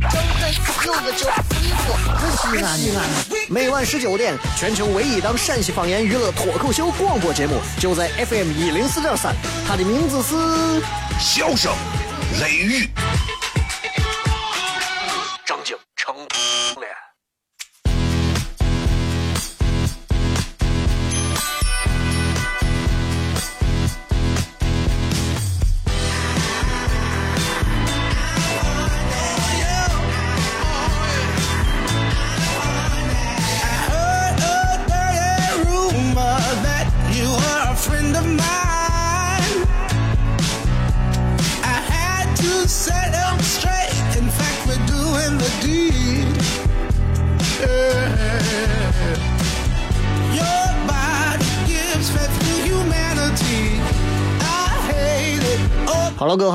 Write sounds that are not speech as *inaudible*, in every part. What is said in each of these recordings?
周周有个周衣服，西安西安。每晚十九点，全球唯一档陕西方言娱乐脱口秀广播节目，就在 FM 一零四点三。它的名字是《笑声雷雨》。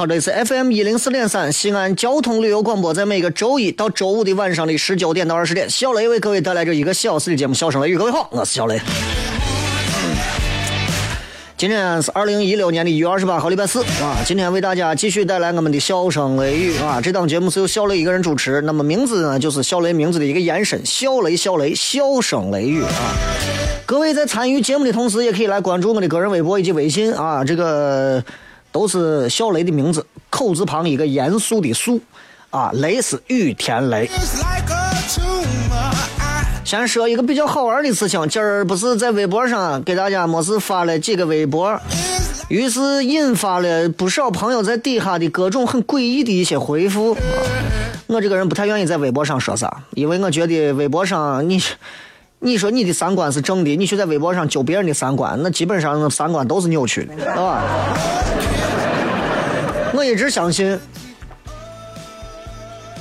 好了，各位好，这里是 FM 一零四点三西安交通旅游广播，在每个周一到周五的晚上的十九点到二十点，小雷为各位带来这一个小时的节目《笑声雷雨》。各位好，我是小雷。今天是二零一六年的一月二十八号，礼拜四啊。今天为大家继续带来我们的《笑声雷雨》啊。这档节目是由小雷一个人主持，那么名字呢就是小雷名字的一个延伸，小雷小雷笑声雷雨啊。各位在参与节目的同时，也可以来关注我的个人微博以及微信啊。这个。都是小雷的名字，口字旁一个严肃的肃，啊，雷是雨天雷。先说一个比较好玩的事情，今儿不是在微博上给大家没事发了几个微博，于是引发了不少朋友在底下的各种很诡异的一些回复。我这个人不太愿意在微博上说啥，因为我觉得微博上你，你说你的三观是正的，你去在微博上揪别人的三观，那基本上那三观都是扭曲的，是吧？我一直相信，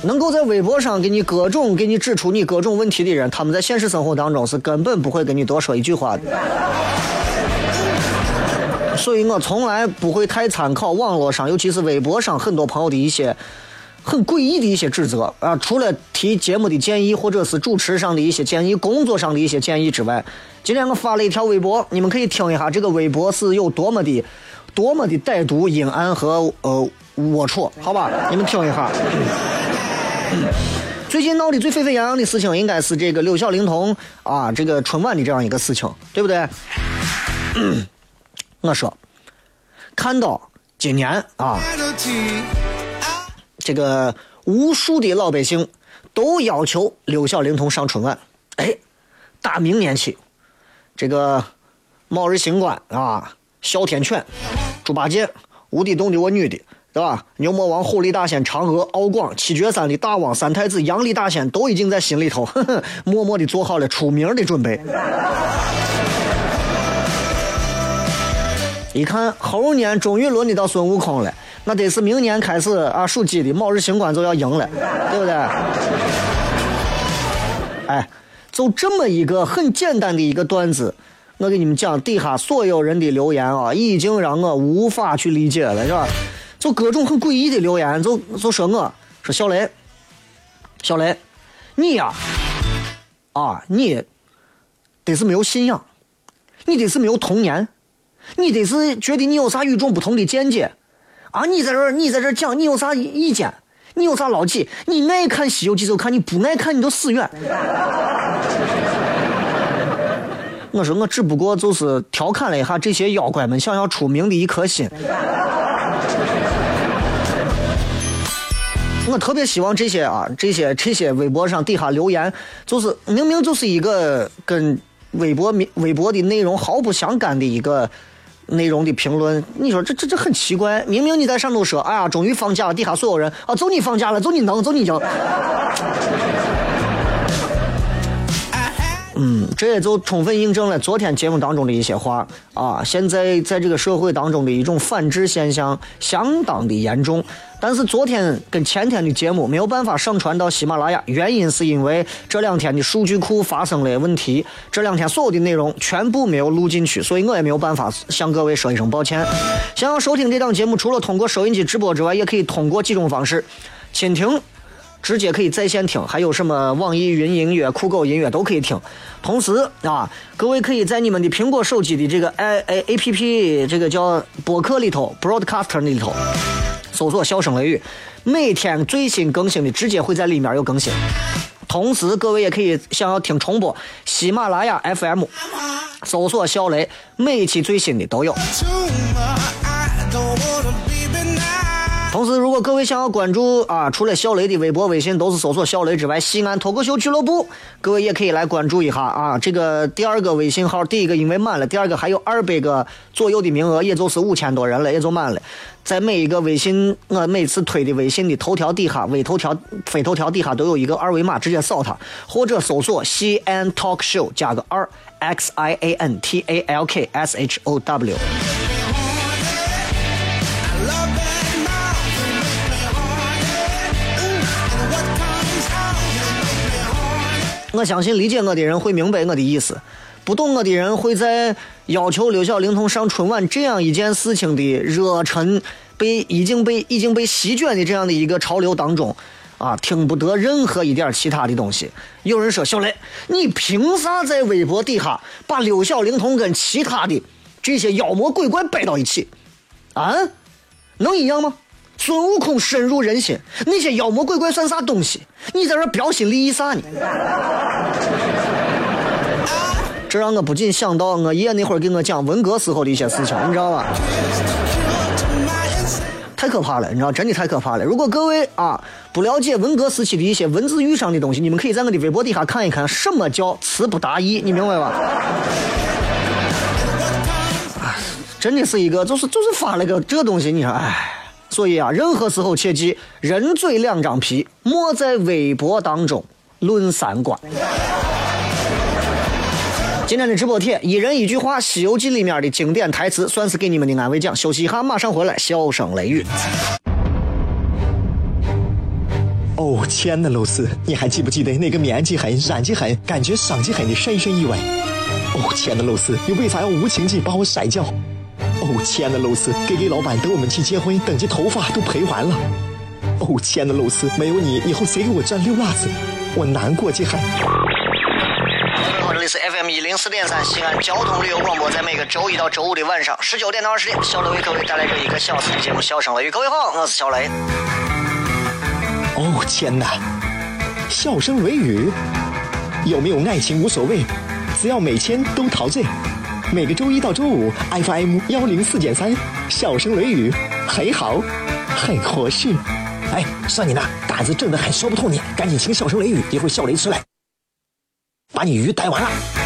能够在微博上给你各种给你指出你各种问题的人，他们在现实生活当中是根本不会跟你多说一句话的。所以我从来不会太参考网络上，尤其是微博上很多朋友的一些很诡异的一些指责啊。除了提节目的建议，或者是主持上的一些建议、工作上的一些建议之外，今天我发了一条微博，你们可以听一下这个微博是有多么的。多么的歹毒、阴暗和呃龌龊，好吧？你们听一下。最近闹得最沸沸扬扬的事情，应该是这个六小龄童啊，这个春晚的这样一个事情，对不对？*clears throat* 我说，看到今年啊，这个无数的老百姓都要求六小龄童上春晚，哎，打明年起，这个冒日新官啊。哮天犬、猪八戒、无底洞的我女的，对吧？牛魔王、狐狸大仙、嫦娥、敖广、七绝山的大王、三太子、杨丽大仙，都已经在心里头呵呵默默的做好了出名的准备。一看猴年终于轮得到孙悟空了，那得是明年开始啊，属鸡的卯日星官就要赢了，对不对？哎，就这么一个很简单的一个段子。我给你们讲，底下所有人的留言啊，已经让我无法去理解了，是吧？就各种很诡异的留言，就就说我，说小雷，小雷，你呀，啊，你得是没有信仰，你得是没有童年，你得是觉得你有啥与众不同的见解，啊，你在这儿，你在这儿讲，你有啥意见？你有啥牢记？你爱看《西游记》就看，你不爱看你就死远。我说我只不过就是调侃了一下这些妖怪们想要出名的一颗心。我特别希望这些啊，这些这些微博上底下留言，就是明明就是一个跟微博微博的内容毫不相干的一个内容的评论，你说这这这很奇怪。明明你在上头说，哎呀，终于放假了，底下所有人啊，就你放假了，就你能，就你赢。嗯，这也就充分印证了昨天节目当中的一些话啊。现在在这个社会当中的一种反制现象相当的严重，但是昨天跟前天的节目没有办法上传到喜马拉雅，原因是因为这两天的数据库发生了问题，这两天所有的内容全部没有录进去，所以我也没有办法向各位说一声抱歉。想要收听这档节目，除了通过收音机直播之外，也可以通过几种方式，蜻听。直接可以在线听，还有什么网易云音乐、酷狗音乐都可以听。同时啊，各位可以在你们的苹果手机的这个 A A A P P 这个叫播客里头，Broadcaster 里头搜索“笑声雷雨”，每天最新更新的直接会在里面有更新。同时，各位也可以想要听重播，喜马拉雅 F M 搜索“小雷”，每一期最新的都有。同时，如果各位想要关注啊，除了小雷的微博、微信都是搜索“小雷”之外，西安脱口秀俱乐部，各位也可以来关注一下啊。这个第二个微信号，第一个因为满了，第二个还有二百个左右的名额，也就是五千多人了，也就满了。在每一个微信，我每次推的微信的头条底下、微头条、非头条底下都有一个二维码，直接扫它，或者搜索“西安 talk show” 加个二 x i a n t a l k s h o w。我相信理解我的人会明白我的意思，不懂我的人会在要求刘晓玲童上春晚这样一件事情的热忱被已经被已经被席卷的这样的一个潮流当中，啊，听不得任何一点其他的东西。有人说小雷，你凭啥在微博底下把刘晓玲童跟其他的这些妖魔鬼怪摆到一起？啊，能一样吗？孙悟空深入人心，那些妖魔鬼怪算啥东西？你在这标新立异啥呢？这让我不禁想到我爷那会儿给我讲文革时候的一些事情，你知道吧？太可怕了，你知道，真的太可怕了。如果各位啊不了解文革时期的一些文字狱上的东西，你们可以在我的微博底下看一看，什么叫词不达意，你明白吧？真的是一个，就是就是发了个这东西，你说，哎。所以啊，任何时候切记，人嘴两张皮，莫在微博当中论三观。今天的直播贴，一人一句话，《西游记》里面的经典台词，算是给你们的安慰奖。休息一下，马上回来，笑声雷雨。哦，亲爱的露丝，你还记不记得那个面积狠、染技狠、感觉伤及狠的深深意外？哦，亲爱的露丝，你为啥要无情地把我甩掉？哦，亲爱的露丝给给老板等我们去结婚，等级头发都赔完了。哦，亲爱的露丝，没有你，以后谁给我粘溜辣子？我难过极了。这里是 FM 一零四点三西安交通旅游广播，在每个周一到周五的晚上十九点到二十点，小雷为各位带来这一个小时的节目《笑声雷雨》。各位好，我是小雷。哦，天哪！笑声雷雨，有没有爱情无所谓，只要每天都陶醉。每个周一到周五，FM 幺零四点三，笑声雷雨，很好，很合适。哎，算你那胆子正的很，说不透你，赶紧请笑声雷雨，一会儿笑雷出来，把你鱼逮完了。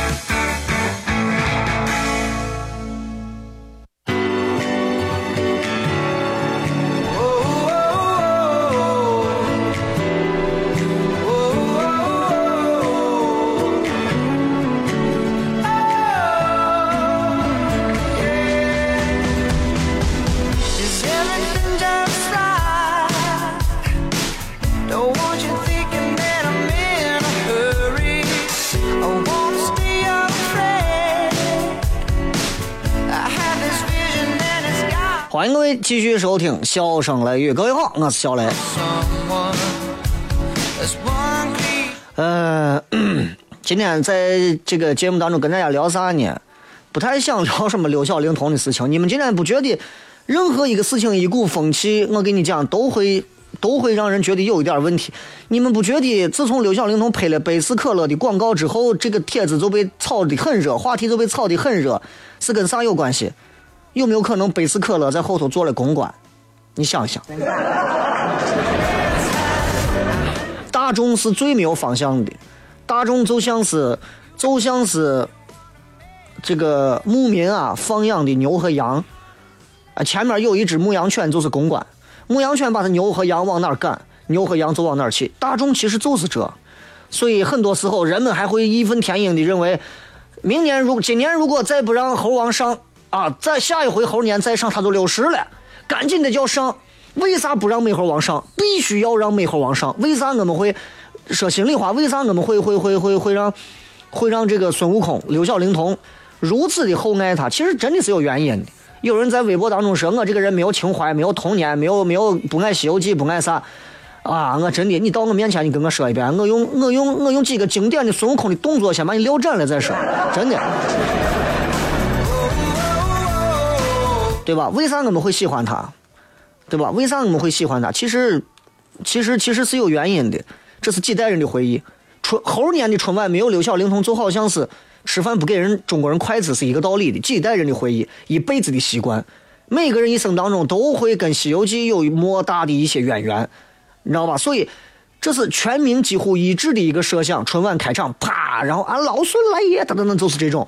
继续收听《笑声雷雨》，各位好，我是小雷。呃，今天在这个节目当中跟大家聊啥呢？不太想聊什么刘晓玲童的事情。你们今天不觉得任何一个事情一股风气，我跟你讲都会都会让人觉得有一点问题。你们不觉得自从刘晓玲童拍了百事可乐的广告之后，这个帖子就被炒的很热，话题就被炒的很热，是跟啥有关系？有没有可能百事可乐在后头做了公关？你想想，大众是最没有方向的，大众就像是就像是这个牧民啊放养的牛和羊啊，前面有一只牧羊犬就是公关，牧羊犬把它牛和羊往哪儿赶，牛和羊就往哪儿去。大众其实就是这，所以很多时候人们还会义愤填膺的认为，明年如今年如果再不让猴王上啊，再下一回猴年再上他都六十了，赶紧的叫上。为啥不让美猴王上？必须要让美猴王上。为啥我们会说心里话？为啥我们会会会会会让会让这个孙悟空、六小龄童如此的厚爱他？其实真的是有原因的。有人在微博当中说我这个人没有情怀，没有童年，没有没有不爱《西游记》，不爱啥。啊，我真的，你到我面前，你跟我说一遍，我用我用我用几个经典的孙悟空的动作先把你撂斩了再说，真的，对吧？为啥我们会喜欢他？对吧？为啥我们会喜欢他？其实，其实其实是有原因的，这是几代人的回忆。春猴年的春晚没有六小龄童，就好像是吃饭不给人中国人筷子是一个道理的。几代人的回忆，一辈子的习惯，每个人一生当中都会跟《西游记》有莫大的一些渊源。你知道吧？所以这是全民几乎一致的一个设想。春晚开场，啪，然后俺老孙来也，等等等，就是这种。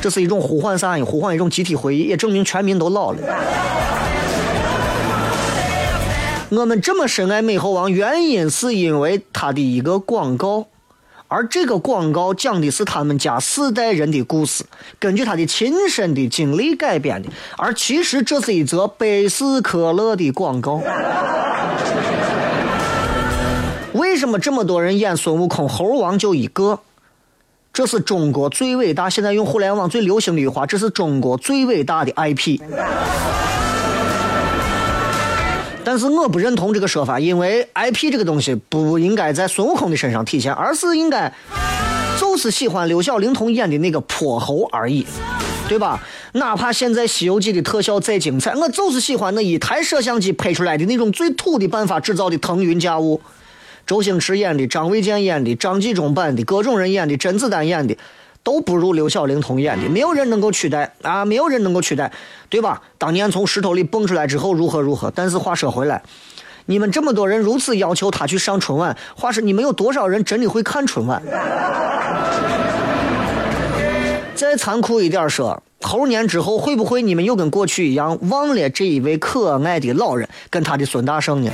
这是一种呼唤啥？呼唤一种集体回忆，也证明全民都老了。我们这么深爱美猴王，原因是因为他的一个广告，而这个广告讲的是他们家四代人的故事，根据他的亲身的经历改编的。而其实这是一则百事可乐的广告。为什么这么多人演孙悟空？猴王就一个，这是中国最伟大。现在用互联网最流行的一句话，这是中国最伟大的 IP。但是我不认同这个说法，因为 IP 这个东西不应该在孙悟空的身上体现，而是应该就是喜欢六小龄童演的那个泼猴而已，对吧？哪怕现在《西游记》的特效再精彩，我就是喜欢那一台摄像机拍出来的那种最土的办法制造的腾云驾雾。周星驰演的、张卫健演的、张纪中版的、各种人演的、甄子丹演的，都不如刘小龄童演的，没有人能够取代啊！没有人能够取代，对吧？当年从石头里蹦出来之后如何如何？但是话说回来，你们这么多人如此要求他去上春晚，话说你们有多少人真的会看春晚？*laughs* 再残酷一点说，猴年之后会不会你们又跟过去一样忘了这一位可爱的老人跟他的孙大圣呢？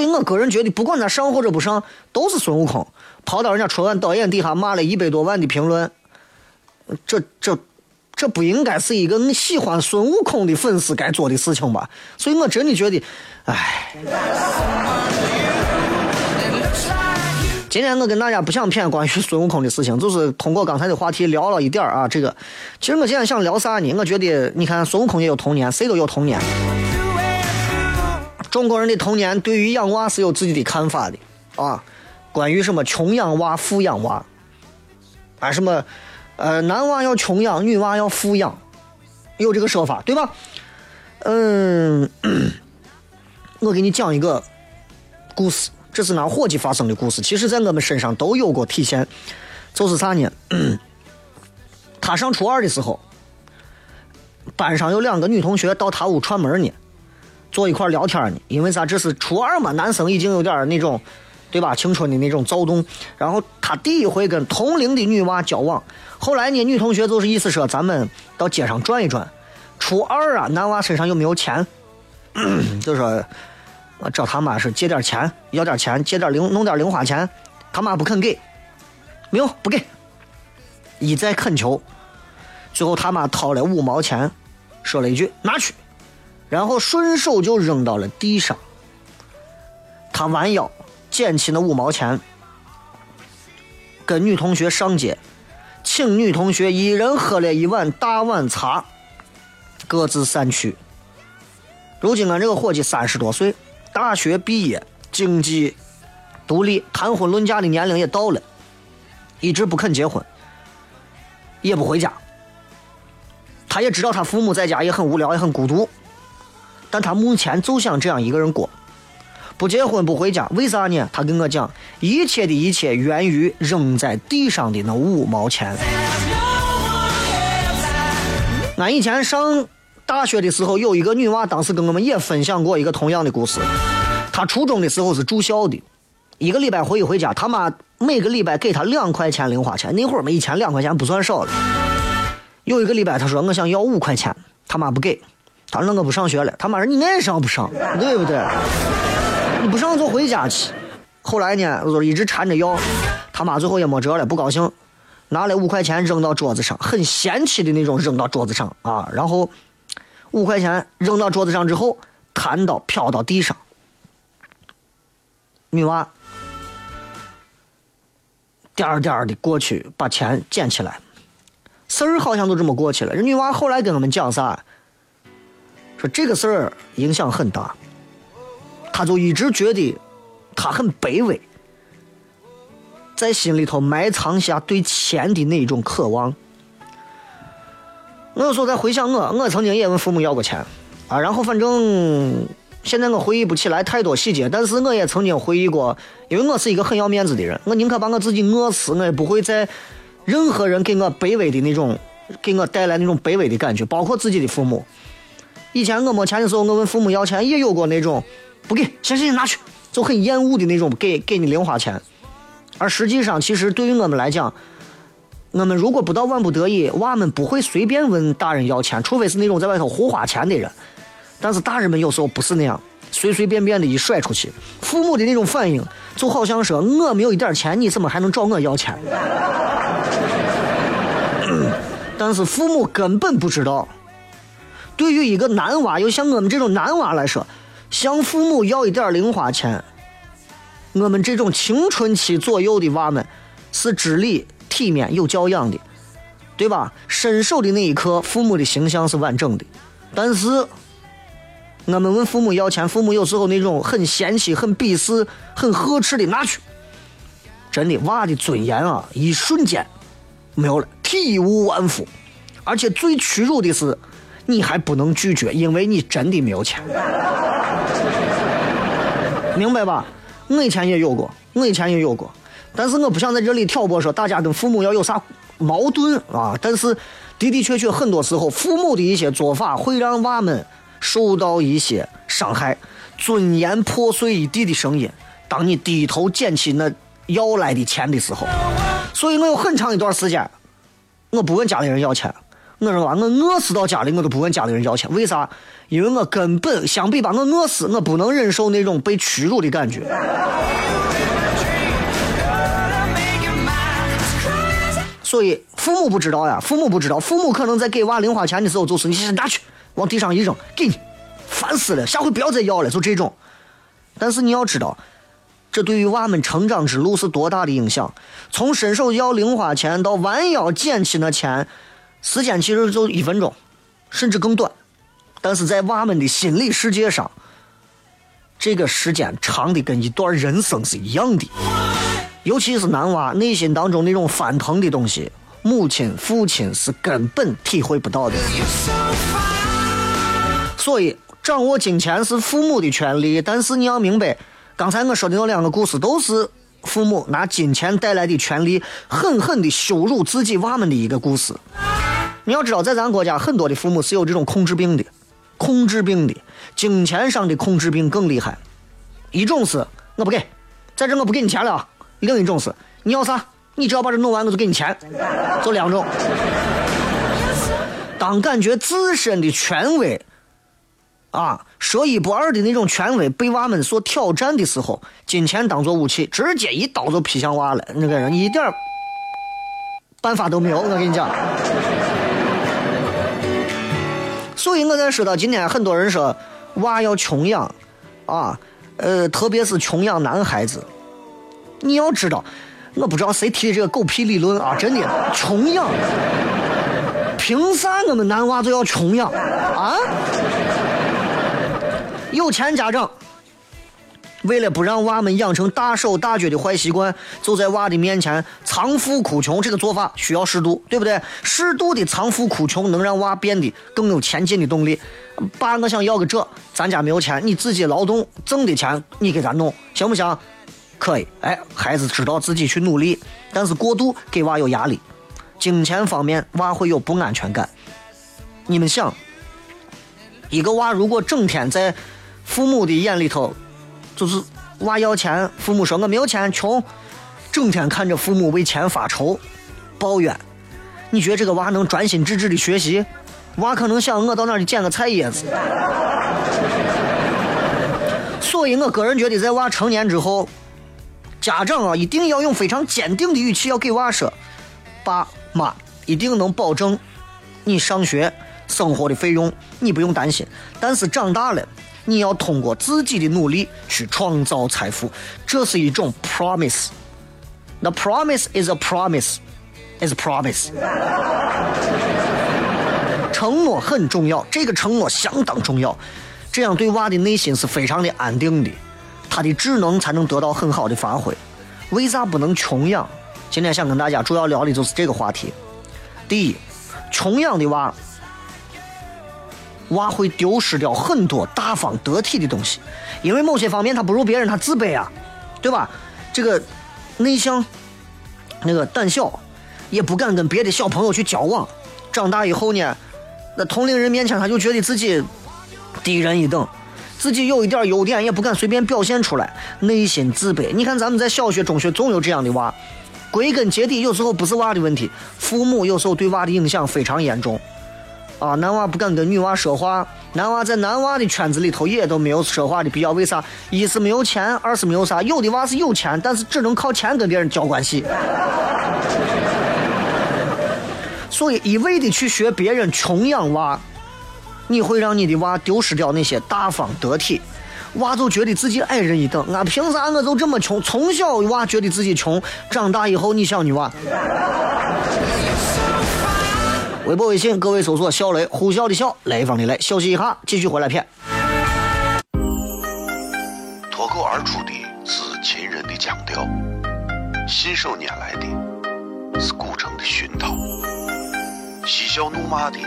所以我个人觉得，不管他上或者不上，都是孙悟空。跑到人家春晚导演底下骂了一百多万的评论，这这这不应该是一个你喜欢孙悟空的粉丝该做的事情吧？所以我真的觉得，唉。今天我跟大家不想骗关于孙悟空的事情，就是通过刚才的话题聊了一点啊。这个，其实我今天想聊啥呢？我觉得，你看孙悟空也有童年，谁都有童年。中国人的童年对于养娃是有自己的看法的啊，关于什么穷养娃、富养娃，啊什么，呃男娃要穷养，女娃要富养，有这个说法对吧？嗯，*coughs* 我给你讲一个故事，这是俺伙计发生的故事，其实在我们身上都有过体现，就是啥呢？*coughs* 他上初二的时候，班上有两个女同学到他屋串门呢。坐一块聊天呢，因为啥？这是初二嘛，男生已经有点那种，对吧？青春的那种躁动。然后他第一回跟同龄的女娃交往，后来呢，女同学就是意思说咱们到街上转一转。初二啊，男娃身上又没有钱，*clears throat* 就说我找他妈是借点钱，要点钱，借点零，弄点零花钱，他妈不肯给，没有不给，一再恳求，最后他妈掏了五毛钱，说了一句拿去。然后顺手就扔到了地上。他弯腰捡起那五毛钱，跟女同学上街，请女同学一人喝了一碗大碗茶，各自散去。如今俺这个伙计三十多岁，大学毕业，经济独立，谈婚论嫁的年龄也到了，一直不肯结婚，也不回家。他也知道他父母在家也很无聊，也很孤独。但他目前就想这样一个人过，不结婚不回家，为啥呢？他跟我讲，一切的一切源于扔在地上的那五毛钱。俺以前上大学的时候，有一个女娃，当时跟我们也分享过一个同样的故事。她初中的时候是住校的，一个礼拜回一回家，他妈每个礼拜给她两块钱零花钱。那会儿嘛，以前两块钱不算少了。有一个礼拜，她说我想要五块钱，他妈不给，他说我不上学了。他妈说你爱上不上，对不对？你不上就回家去。后来呢，我就一直缠着要，他妈最后也没辙了，不高兴，拿了五块钱扔到桌子上，很嫌弃的那种扔到桌子上啊。然后五块钱扔到桌子上之后，弹到飘到地上，女娃颠颠的过去把钱捡起来，事儿好像都这么过去了。人女娃后来跟我们讲啥？说这个事儿影响很大，他就一直觉得。他很卑微，在心里头埋藏下对钱的那种渴望。我有时候在回想我，我曾经也问父母要过钱啊，然后反正现在我回忆不起来太多细节，但是我也曾经回忆过，因为我是一个很要面子的人，我宁可把我自己饿死，我也不会在任何人给我卑微的那种，给我带来那种卑微的感觉，包括自己的父母。以前我没钱的时候，我问父母要钱，也有过那种不给，行行行，拿去。就很厌恶的那种给给你零花钱，而实际上，其实对于我们来讲，我们如果不到万不得已，娃们不会随便问大人要钱，除非是那种在外头胡花钱的人。但是大人们有时候不是那样，随随便便的一甩出去，父母的那种反应就好像说我没有一点钱，你怎么还能找我要钱？但是父母根本不知道，对于一个男娃，又像我们这种男娃来说。向父母要一点零花钱，我们这种青春期左右的娃们是知礼、体面、有教养的，对吧？伸手的那一刻，父母的形象是完整的。但是，我们问父母要钱，父母有时候那种很嫌弃、很鄙视、很呵斥的拿去，真的娃的尊严啊，一瞬间没有了，体无完肤。而且最屈辱的是。你还不能拒绝，因为你真的没有钱，明白吧？我以前也有过，我以前也有过，但是我不想在这里挑拨说大家跟父母要有啥矛盾啊。但是的的确确，很多时候父母的一些做法会让娃们受到一些伤害，尊严破碎一地的声音。当你低头捡起那要来的钱的时候，所以我有很长一段时间，我不问家里人要钱。我说吧，我饿死到家里，我都不问家里人要钱。为啥？因为我根本相比把我饿死，我不能忍受那种被屈辱的感觉。所以父母不知道呀，父母不知道，父母可能在给娃零花钱的时候，就是你先拿去，往地上一扔，给你，烦死了，下回不要再要了，就这种。但是你要知道，这对于娃们成长之路是多大的影响。从伸手要零花钱到弯腰捡起那钱。时间其实就一分钟，甚至更短，但是在娃们的心理世界上，这个时间长的跟一段人生是一样的。尤其是男娃内心当中那种翻腾的东西，母亲、父亲是根本体会不到的。所以，掌握金钱是父母的权利，但是你要明白，刚才我说的那两个故事都是父母拿金钱带来的权利，狠狠的羞辱自己娃们的一个故事。你要知道，在咱国家，很多的父母是有这种控制病的，控制病的，金钱上的控制病更厉害。一种是我不给，在这我不给你钱了；另一种是你要啥，你只要把这弄完，我就给你钱。就两种。当感觉自身的权威啊，说一不二的那种权威被娃们所挑战的时候，金钱当做武器，直接一刀就劈向娃了。那个人一点办法都没有，我跟你讲。所以我在说到今天，很多人说娃要穷养，啊，呃，特别是穷养男孩子。你要知道，我不知道谁提的这个狗屁理论啊！真的，穷养，凭啥我们男娃就要穷养啊？有钱家长。为了不让娃们养成大手大脚的坏习惯，就在娃的面前藏富哭穷。这个做法需要适度，对不对？适度的藏富哭穷能让娃变得更有前进的动力。爸，我想要个这，咱家没有钱，你自己劳动挣的钱，你给咱弄，行不行？可以。哎，孩子知道自己去努力，但是过度给娃有压力。金钱方面，娃会有不安全感。你们想，一个娃如果整天在父母的眼里头，就是娃要钱，父母说我没有钱，穷，整天看着父母为钱发愁、抱怨，你觉得这个娃能专心致志的学习？娃可能想我到那里捡个菜叶子。所以我个人觉得，在娃成年之后，家长啊一定要用非常坚定的语气要给娃说：“爸妈一定能保证你上学生活的费用，你不用担心。但是长大了，你要通过自己的努力去创造财富，这是一种 promise。那 promise is a promise, is promise。*laughs* 承诺很重要，这个承诺相当重要，这样对娃的内心是非常的安定的，他的智能才能得到很好的发挥。为啥不能穷养？今天想跟大家主要聊的就是这个话题。第一，穷养的娃，娃会丢失掉很多大方得体的东西，因为某些方面他不如别人，他自卑啊，对吧？这个内向，那个胆小，也不敢跟别的小朋友去交往。长大以后呢？那同龄人面前，他就觉得自己低人一等，自己有一点优点也不敢随便表现出来，内心自卑。你看，咱们在小学、中学总有这样的娃。归根结底，有时候不是娃的问题，父母有时候对娃的影响非常严重。啊，男娃不敢跟女娃说话，男娃在男娃的圈子里头也都没有说话的必要。为啥？一是没有钱，二是没有啥。有的娃是有钱，但是只能靠钱跟别人交关系。*laughs* 所以一味的去学别人穷养娃，你会让你的娃丢失掉那些大方得体。娃就觉得自己矮人一等，俺凭啥我就这么穷？从小娃觉得自己穷，长大以后你想女娃？微博、微信，各位搜索“小雷”，呼啸的笑，雷锋的雷，休息一下，继续回来片。脱口而出的是秦人的腔调，信手拈来的是古城的熏陶。嬉笑怒骂的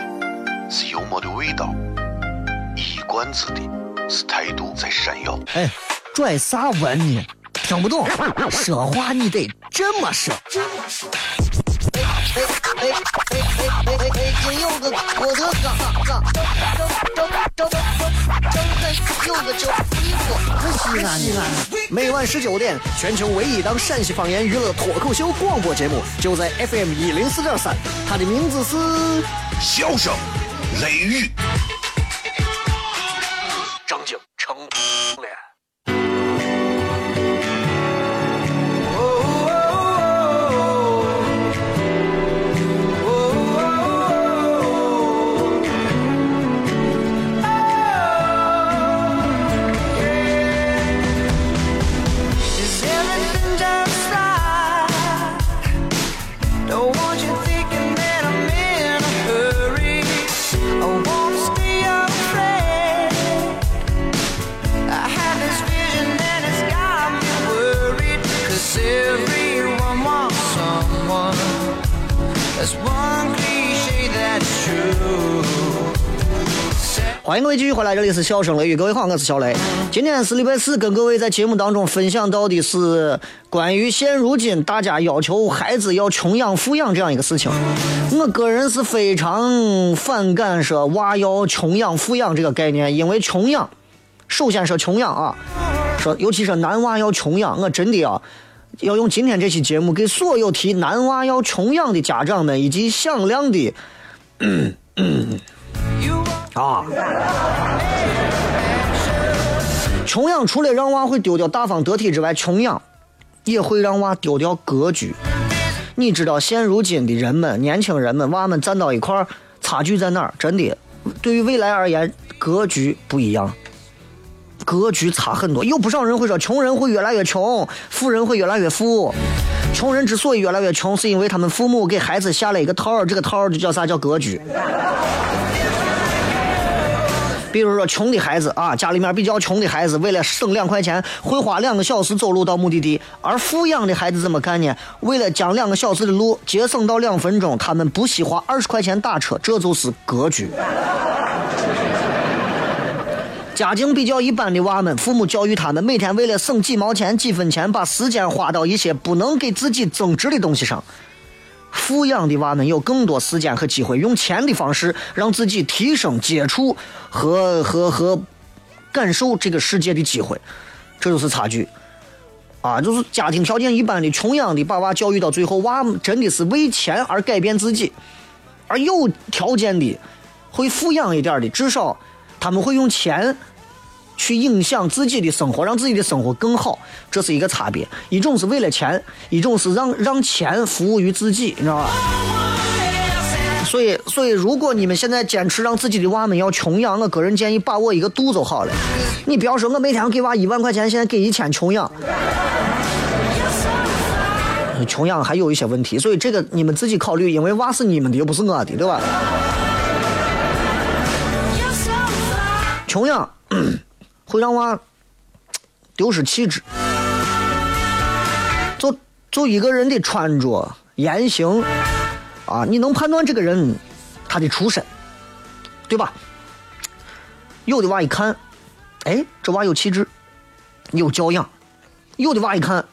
是幽默的味道，一冠子的是态度在闪耀。哎，拽啥文呢？听不懂，*laughs* 说话你得这么说。哎哎哎哎哎哎！北京有个郭德纲，纲正正正正正有个叫李波，西安西安。每晚十九点，全球唯一档陕西方言娱乐脱口秀广播节目，就在 FM 一零四点三。它的名字是《笑声雷雨》。继续回来，这里是笑声雷雨，各位好，我是小雷。今天是礼拜四，跟各位在节目当中分享到的是关于现如今大家要求孩子要穷养富养这样一个事情。我个人是非常反感说娃要穷养富养这个概念，因为穷养，首先说穷养啊，说尤其是男娃要穷养，我真的啊。要用今天这期节目给所有提男娃要穷养的家长们以及响亮的 You 啊，穷养除了让娃会丢掉大方得体之外，穷养也会让娃丢掉格局。你知道现如今的人们，年轻人们，娃们站到一块儿，差距在哪儿？真的，对于未来而言，格局不一样，格局差很多。有不少人会说，穷人会越来越穷，富人会越来越富。穷人之所以越来越穷，是因为他们父母给孩子下了一个套儿，这个套儿就叫啥？叫格局。比如说，穷的孩子啊，家里面比较穷的孩子，为了省两块钱，会花两个小时走路到目的地；而富养的孩子怎么干呢？为了将两个小时的路节省到两分钟，他们不惜花二十块钱打车，这就是格局。家境比较一般的娃们，父母教育他们，每天为了省几毛钱、几分钱，把时间花到一些不能给自己增值的东西上。富养的娃们有更多时间和机会，用钱的方式让自己提升、接触和和和感受这个世界的机会，这就是差距。啊，就是家庭条件一般的、穷养的，把娃教育到最后，娃真的是为钱而改变自己；而有条件的，会富养一点的，至少他们会用钱去影响自己的生活，让自己的生活更好，这是一个差别。一种是为了钱，一种是让让钱服务于自己，你知道吧？所以，所以，如果你们现在坚持让自己的娃们要穷养，我个人建议把握一个度就好了。你不要说我每天给娃一万块钱，现在给一千穷养，穷养还有一些问题，所以这个你们自己考虑，因为娃是你们的，又不是我的，对吧？穷养会让娃丢失气质，就就一个人的穿着言行啊，你能判断这个人他的出身，对吧？有的娃一看，哎，这娃有气质，有教养；有的娃一看，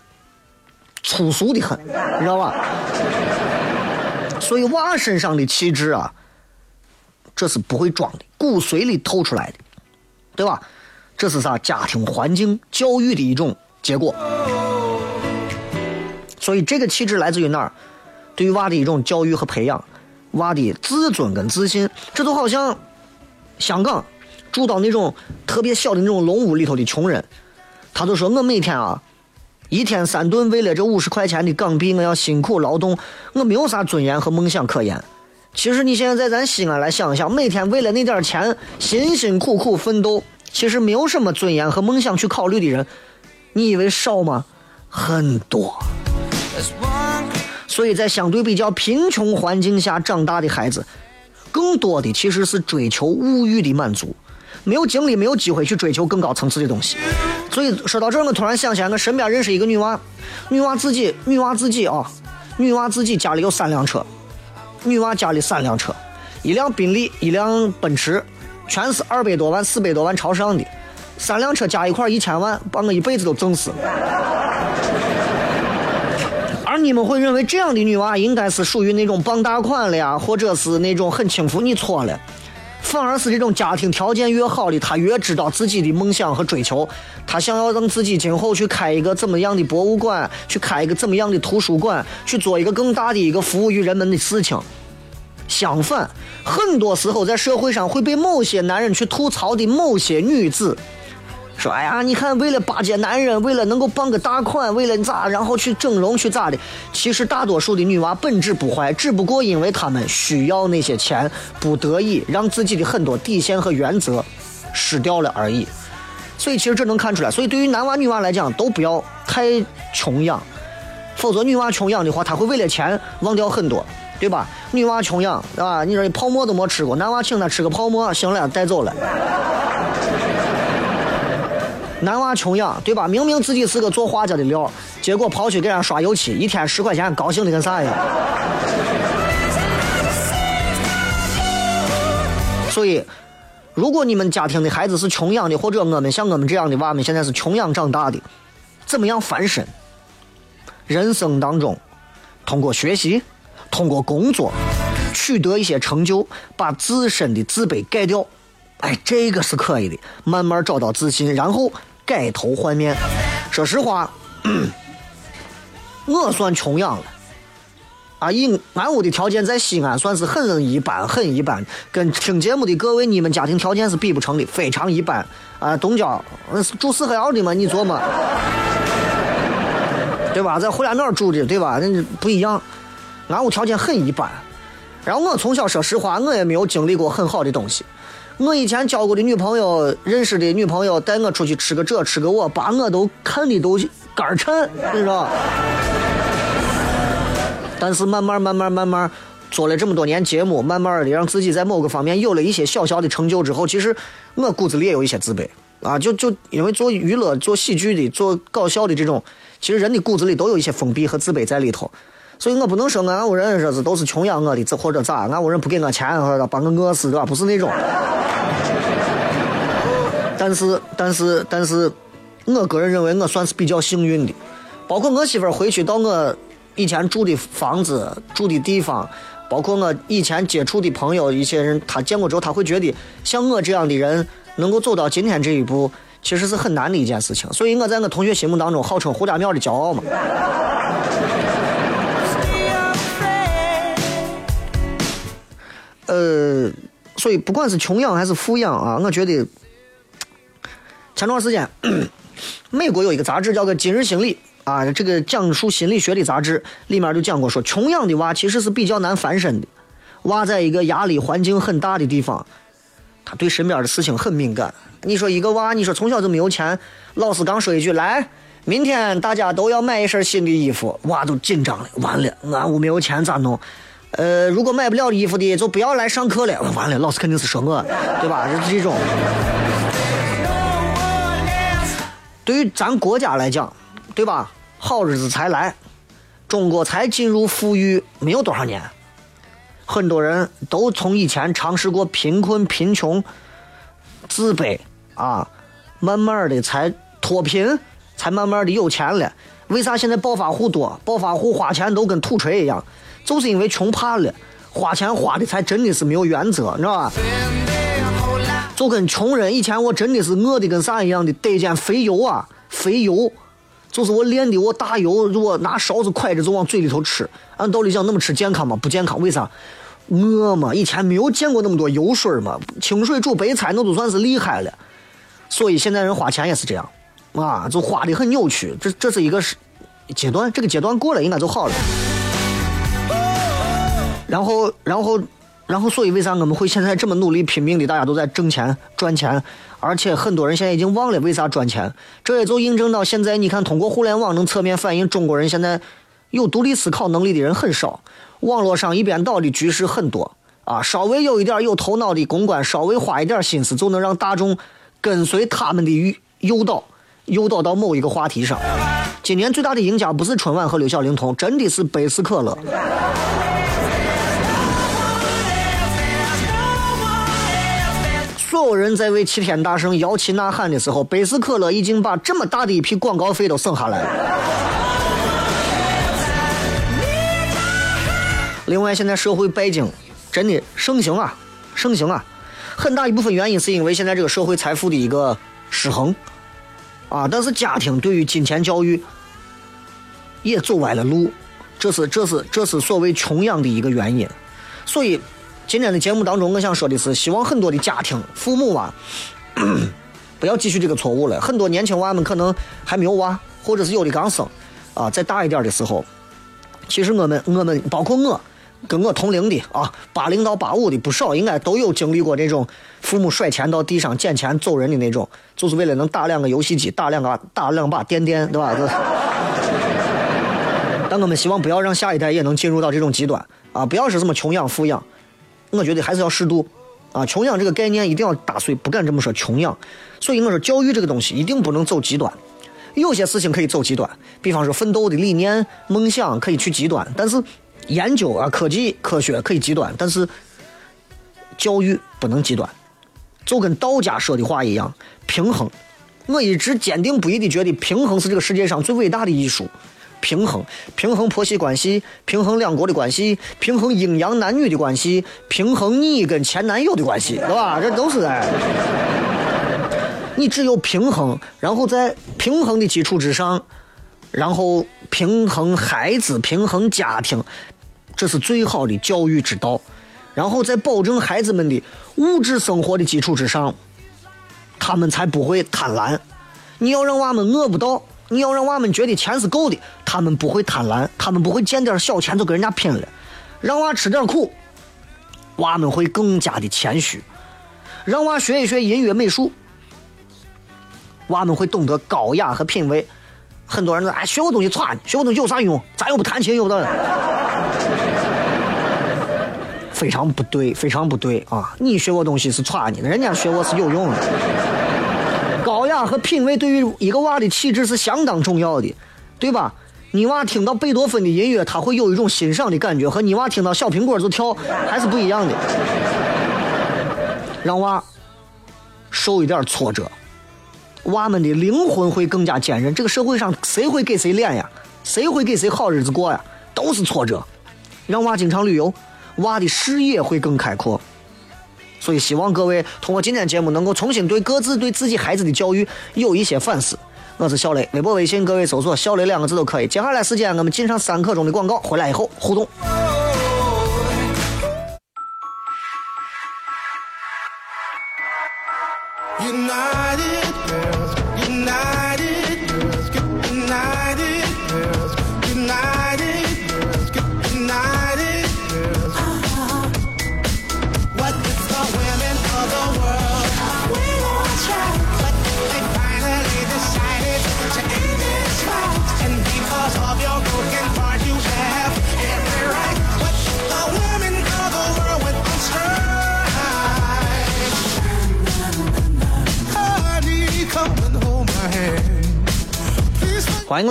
粗俗的很，你知道吧？所以娃身上的气质啊，这是不会装的，骨髓里透出来的，对吧？这是啥？家庭环境教育的一种结果。所以这个气质来自于哪儿？对于娃的一种教育和培养，娃的自尊跟自信，这就好像香港住到那种特别小的那种龙屋里头的穷人，他就说我每天啊，一天三顿为了这五十块钱的港币，我要辛苦劳动，我没有啥尊严和梦想可言。其实你现在在咱西安来想一想，每天为了那点钱辛辛苦苦奋斗，其实没有什么尊严和梦想去考虑的人，你以为少吗？很多。所以在相对比较贫穷环境下长大的孩子，更多的其实是追求物欲的满足，没有精力、没有机会去追求更高层次的东西。所以说到这儿，我突然想起来，我身边认识一个女娃，女娃自己，女娃自己啊，女娃自己家里有三辆车，女娃家里三辆车，一辆宾利，一辆奔驰，全是二百多万、四百多万朝上的，三辆车加一块一千万，把我一辈子都挣死。而你们会认为这样的女娃应该是属于那种傍大款了呀，或者是那种很轻浮，你错了。反而是这种家庭条件越好的，她越知道自己的梦想和追求，她想要让自己今后去开一个怎么样的博物馆，去开一个怎么样的图书馆，去做一个更大的一个服务于人们的事情。相反，很多时候在社会上会被某些男人去吐槽的某些女子。说哎呀，你看，为了巴结男人，为了能够傍个大款，为了你咋，然后去整容去咋的？其实大多数的女娃本质不坏，只不过因为她们需要那些钱，不得已让自己的很多底线和原则失掉了而已。所以其实这能看出来。所以对于男娃女娃来讲，都不要太穷养，否则女娃穷养的话，她会为了钱忘掉很多，对吧？女娃穷养，对吧？你说泡馍都没吃过，男娃请她吃个泡馍，行了，带走了。男娃穷养，对吧？明明自己是个做画家的料，结果跑去给人刷油漆，一天十块钱，高兴的跟啥一样。所以，如果你们家庭的孩子是穷养的，或者我们像我们这样的娃们现在是穷养长大的，怎么样翻身？人生当中，通过学习，通过工作，取得一些成就，把自身的自卑改掉。哎，这个是可以的，慢慢找到自信，然后改头换面。说实话，*clears throat* 我算穷养了。啊，以俺屋的条件在西安算是很一般，很一般，跟听节目的各位你们家庭条件是比不成的，非常一般。啊，东郊住四合院的嘛，你琢磨，对吧？在胡家庙住的，对吧？那不一样。俺屋条件很一般，然后我从小说实话，我也没有经历过很好的东西。我以前交过的女朋友，认识的女朋友带我出去吃个这吃个我，把我都看的都肝儿颤，你知道。但是慢慢慢慢慢慢做了这么多年节目，慢慢的让自己在某个方面有了一些小小的成就之后，其实我骨子里也有一些自卑啊，就就因为做娱乐、做喜剧的、做搞笑的这种，其实人的骨子里都有一些封闭和自卑在里头。所以我不能说俺屋人说是都是穷养我的，或者咋，俺屋人不给我钱或者把我饿死，对吧？不是那种。但是，但是，但是，我个人认为我算是比较幸运的。包括我媳妇儿回去到我以前住的房子、住的地方，包括我以前接触的朋友，一些人他见过之后，他会觉得像我这样的人能够走到今天这一步，其实是很难的一件事情。所以我在我同学心目当中号称胡家庙的骄傲嘛。呃，所以不管是穷养还是富养啊，我觉得前段时间美国有一个杂志叫做《今日心理》啊，这个讲述心理学的杂志里面就讲过说，穷养的娃其实是比较难翻身的。娃在一个压力环境很大的地方，他对身边的事情很敏感。你说一个娃，你说从小就没有钱，老师刚说一句来，明天大家都要买一身新的衣服，娃都紧张了，完了，俺屋没有钱咋弄？呃，如果买不了衣服的，就不要来上课了。完了，老师肯定是说我，对吧？是这种。对于咱国家来讲，对吧？好日子才来，中国才进入富裕没有多少年，很多人都从以前尝试过贫困、贫穷、自卑啊，慢慢的才脱贫，才慢慢的有钱了。为啥现在暴发户多？暴发户花钱都跟土锤一样，就是因为穷怕了，花钱花的才真的是没有原则，你知道吧？就跟穷人以前我真的是饿的跟啥一样的，得见肥油啊，肥油，就是我练的我大油，如果拿勺子蒯着就往嘴里头吃。按道理讲那么吃健康吗？不健康，为啥？饿嘛，以前没有见过那么多油水嘛，清水煮白菜那都算是厉害了。所以现在人花钱也是这样，啊，就花的很扭曲。这这是一个是阶段，这个阶段过了应该就好了。然后，然后，然后，所以为啥我们会现在这么努力拼命的，大家都在挣钱赚钱，而且很多人现在已经忘了为啥赚钱。这也就印证到现在，你看，通过互联网能侧面反映中国人现在有独立思考能力的人很少，网络上一边倒的局势很多啊，稍微有一点有头脑的公关，稍微花一点心思，就能让大众跟随他们的诱导，诱导到某一个话题上。今年最大的赢家不是春晚和六小龄童，真的是百事可乐。有人在为齐天大圣摇旗呐喊的时候，百事可乐已经把这么大的一批广告费都省下来了。另外，现在社会拜金真的盛行啊，盛行啊，很大一部分原因是因为现在这个社会财富的一个失衡啊，但是家庭对于金钱教育也走歪了路，这是这是这是所谓穷养的一个原因，所以。今天的节目当中，我想说的是，希望很多的家庭父母啊，*clears throat* 不要继续这个错误了。很多年轻娃们可能还没有娃，或者是有的刚生，啊，再大一点的时候，其实我们我们包括我，跟我同龄的啊，八零到八五的不少，应该都有经历过这种父母甩钱到地上捡钱走人的那种，就是为了能打两个游戏机，打两个打两把电电，对吧？*laughs* 但我们希望不要让下一代也能进入到这种极端啊，不要是这么穷养富养。我觉得还是要适度，啊，穷养这个概念一定要打碎，不敢这么说穷养。所以我说教育这个东西一定不能走极端，有些事情可以走极端，比方说奋斗的理念、梦想可以去极端，但是研究啊、科技、科学可以极端，但是教育不能极端。就跟道家说的话一样，平衡。我一直坚定不移的觉得，平衡是这个世界上最伟大的艺术。平衡，平衡婆媳关系，平衡两国的关系，平衡阴阳男女的关系，平衡你跟前男友的关系，对吧？这都是哎。你只有平衡，然后在平衡的基础之上，然后平衡孩子，平衡家庭，这是最好的教育之道。然后在保证孩子们的物质生活的基础之上，他们才不会贪婪。你要让娃们饿不到。你要让娃们觉得钱是够的，他们不会贪婪，他们不会见点小钱就跟人家拼了。让娃吃点苦，娃们会更加的谦虚。让娃学一学音乐美术，娃们会懂得高雅和品味。很多人说：“哎，学我东西歘，学我东西有啥用？咱又不弹琴，有的。*laughs* ”非常不对，非常不对啊！你学我东西是歘你，人家学我是有用的。和品味对于一个娃的气质是相当重要的，对吧？你娃听到贝多芬的音乐，他会有一种欣赏的感觉，和你娃听到小苹果就跳还是不一样的。让娃受一点挫折，娃们的灵魂会更加坚韧。这个社会上谁会给谁脸呀？谁会给谁好日子过呀？都是挫折。让娃经常旅游，娃的视野会更开阔。所以希望各位通过今天节目能够重新对各自对自己孩子的教育有一些反思。我是小雷，微博、微信各位搜索“小雷”两个字都可以。接下来时间我们进上三刻钟的广告，回来以后互动。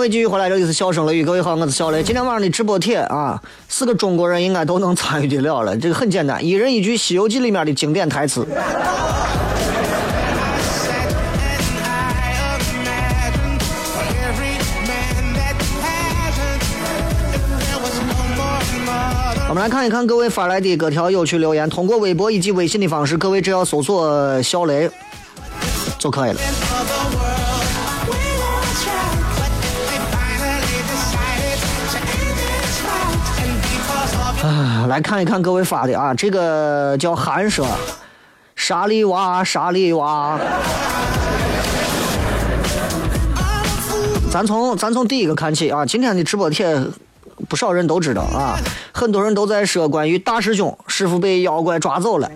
各位继续回来，这里是笑声雷雨，各位好，我是小雷。今天晚上的直播帖啊，是个中国人应该都能参与得了了。这个很简单，一人一句《西游记》里面的经典台词。我们来看一看各位发来的各条有趣留言，通过微博以及微信的方式，各位只要搜索“小雷”就可以了。来看一看各位发的啊，这个叫韩舍，沙利娃，沙利娃。咱从咱从第一个看起啊，今天的直播帖，不少人都知道啊，很多人都在说关于大师兄师傅被妖怪抓走了。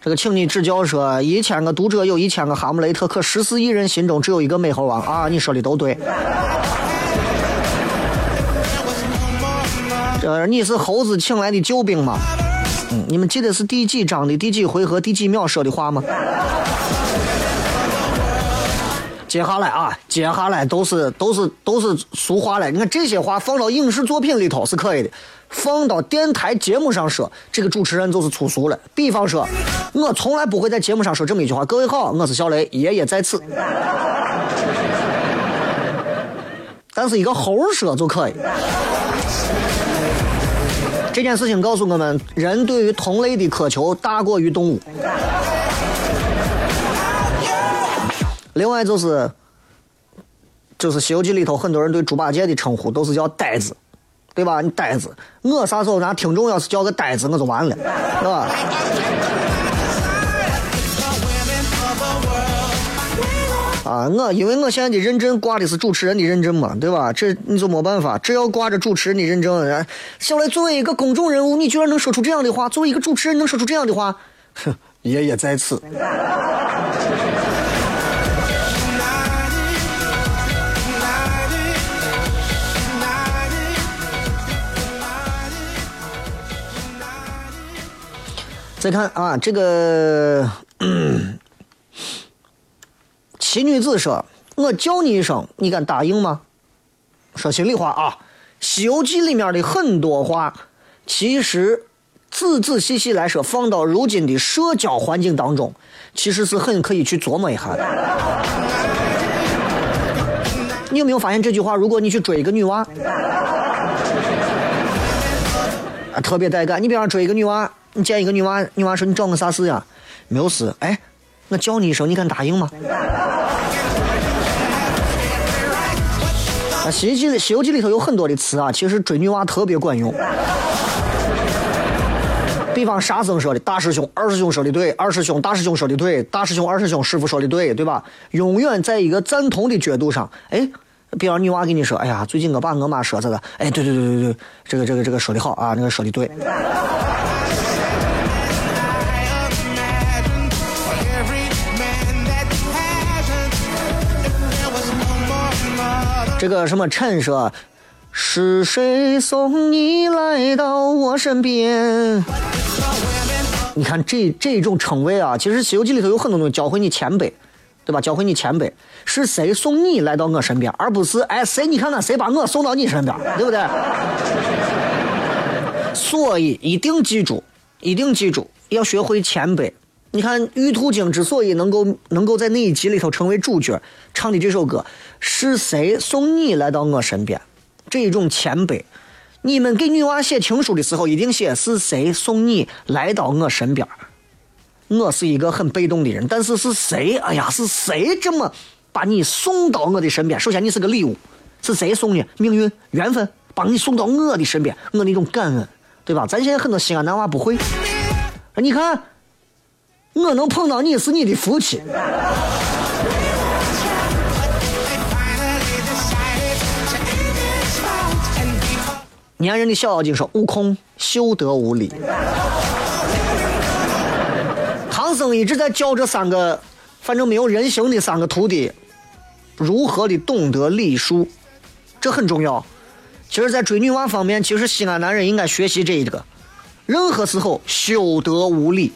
这个，请你指教说，一千个读者有一千个哈姆雷特，可十四亿人心中只有一个美猴王啊！你说的都对。这你是猴子请来的救兵吗？嗯，你们记得是第几章的第几回合第几秒说的话吗？接下来啊，接下来都是都是都是俗话了。你看这些话放到影视作品里头是可以的，放到电台节目上说，这个主持人就是粗俗了。比方说，我从来不会在节目上说这么一句话：“各位好，我是小雷，爷爷在此。”但是一个猴说就可以。这件事情告诉我们，人对于同类的渴求大过于动物。另外就是，就是《西游记》里头很多人对猪八戒的称呼都是叫呆子，对吧？你呆子，我啥时候拿听众要是叫个呆子，我就完了，是吧？啊，我因为我现在的认证挂的是主持人的认证嘛，对吧？这你就没办法，只要挂着主持人的认证，人小雷作为一个公众人物，你居然能说出这样的话，作为一个主持人能说出这样的话，哼，爷爷在此。再看啊，这个嗯 *clears throat* 奇女子说：“我叫你一声，你敢答应吗？”说心里话啊，《西游记》里面的很多话，其实仔仔细细来说，放到如今的社交环境当中，其实是很可以去琢磨一下的。你有没有发现这句话？如果你去追一个女娃，特别带感。你比方追一个女娃，你见一个女娃，女娃说：“你找我啥事呀？”没有事。哎，我叫你一声，你敢答应吗？啊，《西游记》里，《西游记》里头有很多的词啊，其实追女娃特别管用。比方沙僧说的“大师兄”，二师兄说的对，二师兄、大师兄说的对，大师兄、二师兄师傅说的对，对吧？永远在一个赞同的角度上。哎，比方女娃跟你说：“哎呀，最近我爸我妈说这个，哎，对对对对对，这个这个这个说的好啊，那个说的对。”这个什么陈说，是谁送你来到我身边？你看这这种称谓啊，其实《西游记》里头有很多东西教会你谦卑，对吧？教会你谦卑，是谁送你来到我身边，而不是哎谁你看看谁把我送到你身边，对不对？所以一定记住，一定记住，要学会谦卑。你看玉兔精之所以能够能够在那一集里头成为主角，唱的这首歌，是谁送你来到我身边？这一种谦卑，你们给女娃写情书的时候，一定写是谁送你来到我身边。我是一个很被动的人，但是是谁？哎呀，是谁这么把你送到我的身边？首先，你是个礼物，是谁送的？命运、缘分把你送到我的身边，我那种感恩，对吧？咱现在很多西安男娃不会。你看，我能碰到你是你的福气。粘人的小妖精说：“悟空修德无礼。”唐僧一直在教这三个，反正没有人形的三个徒弟，如何的懂得礼数，这很重要。其实，在追女娃方面，其实西安男人应该学习这一个，任何时候修德无礼，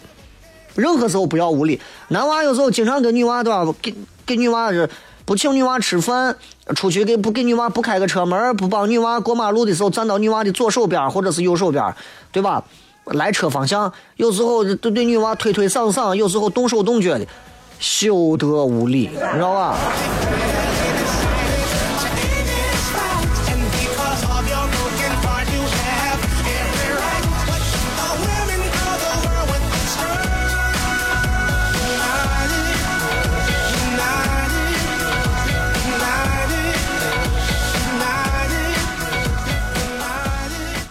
任何时候不要无礼。男娃有时候经常跟女娃对吧，给给女娃是不请女娃吃饭，出去给不给女娃不开个车门，不帮女娃过马路的时候站到女娃的左手边或者是右手边，对吧？来车方向，有时候对对女娃推推搡搡，有时候动手动脚的，休得无礼，你知道吧？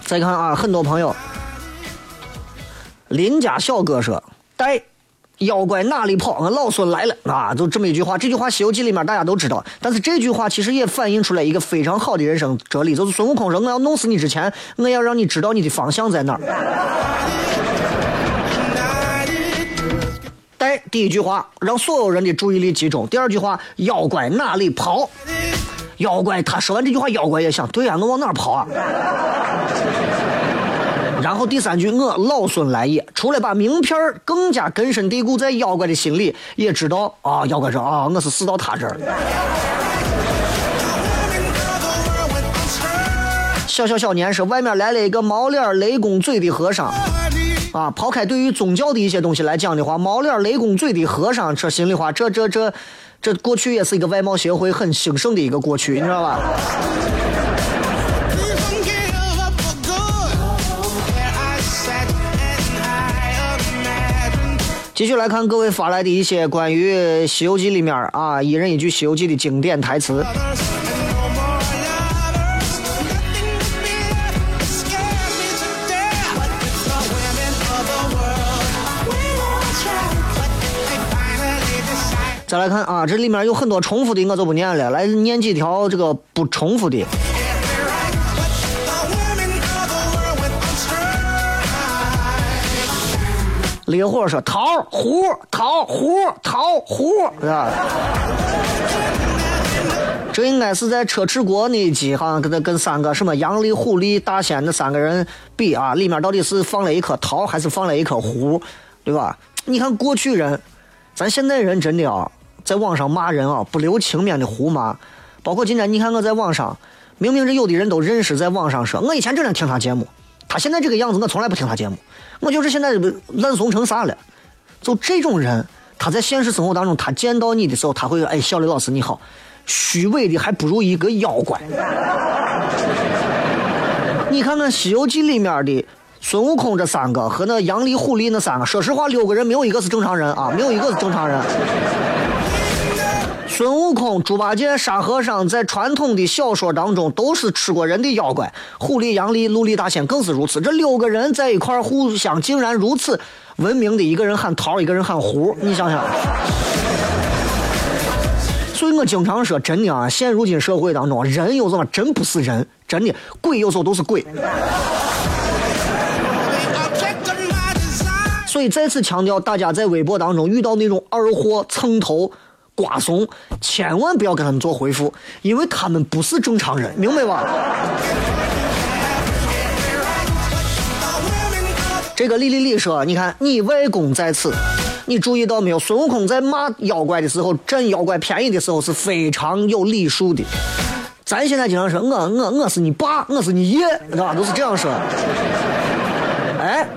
再看啊，很多朋友，邻家小哥说：“带妖怪哪里跑？俺老孙来了啊！”就这么一句话。这句话《西游记》里面大家都知道，但是这句话其实也反映出来一个非常好的人生哲理，就是孙悟空说：“我要弄死你之前，我要让你知道你的方向在哪儿。”带第一句话让所有人的注意力集中，第二句话妖怪哪里跑？妖怪他说完这句话，妖怪也想，对呀、我往哪跑啊？然后第三句我老孙来也，出来把名片更加根深蒂固在妖怪的心里，也知道啊，妖怪说啊，我是死到他这儿。小小小年说，外面来了一个毛脸雷公嘴的和尚。啊，抛开对于宗教的一些东西来讲的话，毛脸雷公嘴的和尚，这心里话，这这这这过去也是一个外貌协会很兴盛的一个过去，你知道吧？继续来看各位发来的一些关于《西游记》里面啊，一人一句《西游记》的经典台词。再来看啊，这里面有很多重复的，我就不念了，来念几条这个不重复的。烈火说桃胡桃胡桃胡，是吧？这应该是在车迟国那一集，好像跟他跟三个什么杨丽、虎丽、大仙那三个人比啊，里面到底是放了一颗桃还是放了一颗胡，对吧？你看过去人，咱现在人真的啊，在网上骂人啊，不留情面的胡骂，包括今天你看我在网上，明明是有的人都认识，在网上说，我以前真的听他节目，他现在这个样子，我从来不听他节目，我就是现在烂怂成啥了。就这种人，他在现实生活当中，他见到你的时候，他会：“哎，小李老师你好。”虚伪的还不如一个妖怪。*laughs* 你看看《西游记》里面的孙悟空这三个和那杨丽、狐狸那三个，说实话，六个人没有一个是正常人啊，没有一个是正常人。孙悟空、猪八戒、沙和尚在传统的小说当中都是吃过人的妖怪，狐狸、杨丽、陆力大仙更是如此。这六个人在一块互相竟然如此文明的，一个人喊桃，一个人喊胡，你想想。所以我经常说，真的啊，现如今社会当中，人有时候真不是人，真的鬼有时候都是鬼。所以再次强调，大家在微博当中遇到那种二货蹭头、瓜怂，千万不要跟他们做回复，因为他们不是正常人，明白吧？这个李丽丽说：“你看，你外公在此，你注意到没有？孙悟空在骂妖怪的时候，占妖怪便宜的时候是非常有礼数的。咱现在经常说，我我我是你爸，我是你爷，是吧？都是这样说。哎，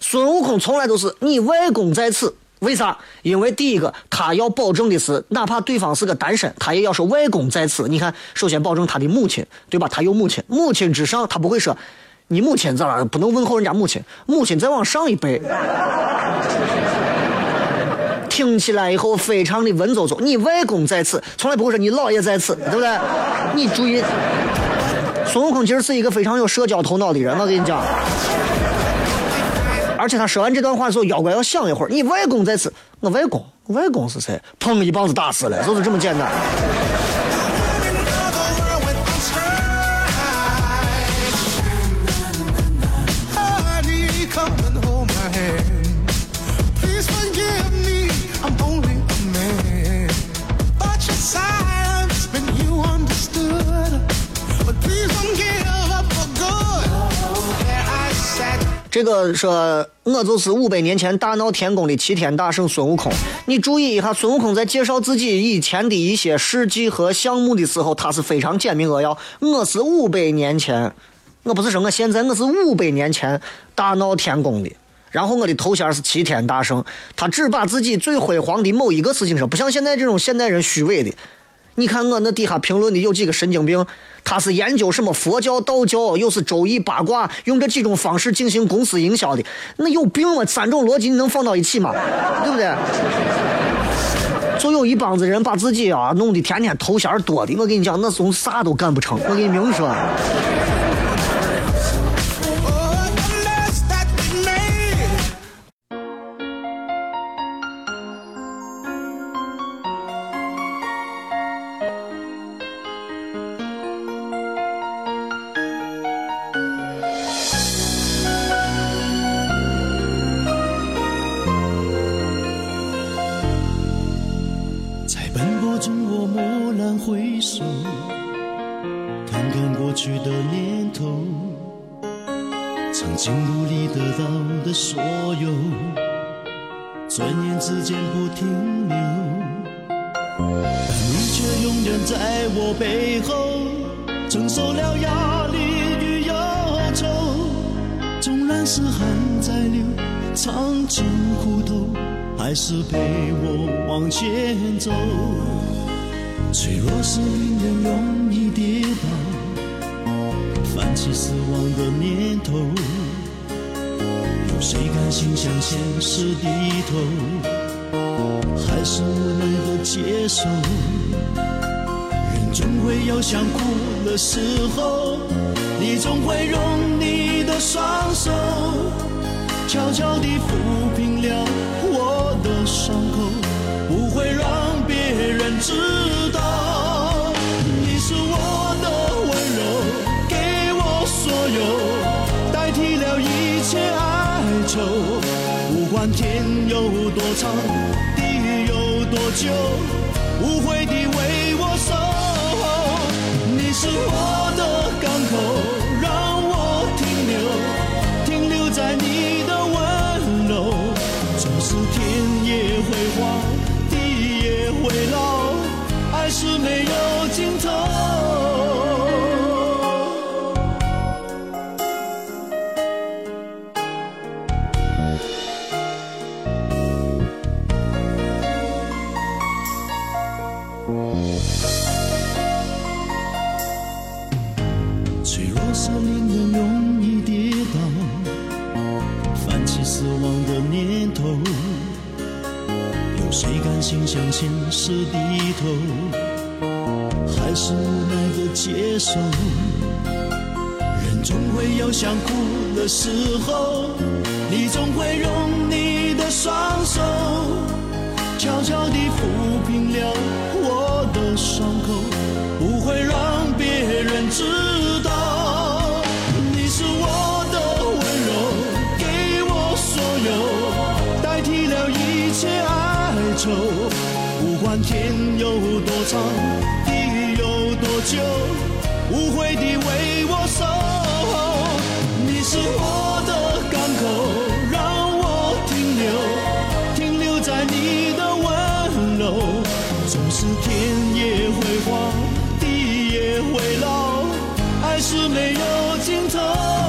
孙悟空从来都是你外公在此，为啥？因为第一个，他要保证的是，哪怕对方是个单身，他也要说外公在此。你看，首先保证他的母亲，对吧？他有母亲，母亲之上，他不会说你母亲咋了？不能问候人家母亲，母亲再往上一辈。听起来以后非常的文绉绉。你外公在此，从来不会说你姥爷在此，对不对？你注意，孙悟空其实是一个非常有社交头脑的人，我跟你讲。而且他说完这段话的时候，妖怪要想一会儿。你外公在此，我外公，外公是谁？砰，一棒子打死了，就是这么简单。这个说，我就是五百年前大闹天宫的齐天大圣孙悟空。你注意一下，孙悟空在介绍自己以前的一些事迹和项目的时候，他是非常简明扼要。我是五百年前，我不是说我现在，我是五百年前大闹天宫的。然后我的头衔是齐天大圣，他只把自己最辉煌的某一个事情说，不像现在这种现代人虚伪的。你看我那底下评论的有几个神经病，他是研究什么佛教、道教，又是周易八卦，用这几种方式进行公司营销的，那有病吗？三种逻辑你能放到一起吗？*laughs* 对不对？就有一帮子人把自己啊弄得天天头衔多的，我跟你讲，那从啥都干不成。我跟你明说，时候，你总会用你的双手，悄悄地抚平了我的伤口，不会让别人知道。你是我的温柔，给我所有，代替了一切哀愁。不管天有多长，地有多久，无悔地为我守。是我想哭的时候，你总会用你的双手，悄悄地抚平了我的伤口，不会让别人知道。你是我的温柔，给我所有，代替了一切哀愁。不管天有多长，地有多久，无悔地为我守。是我的港口，让我停留，停留在你的温柔。纵使天也会荒，地也会老，爱是没有尽头。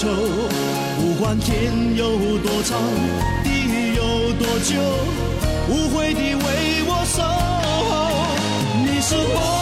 愁，不管天有多长，地有多久，无悔地为我守候。你是我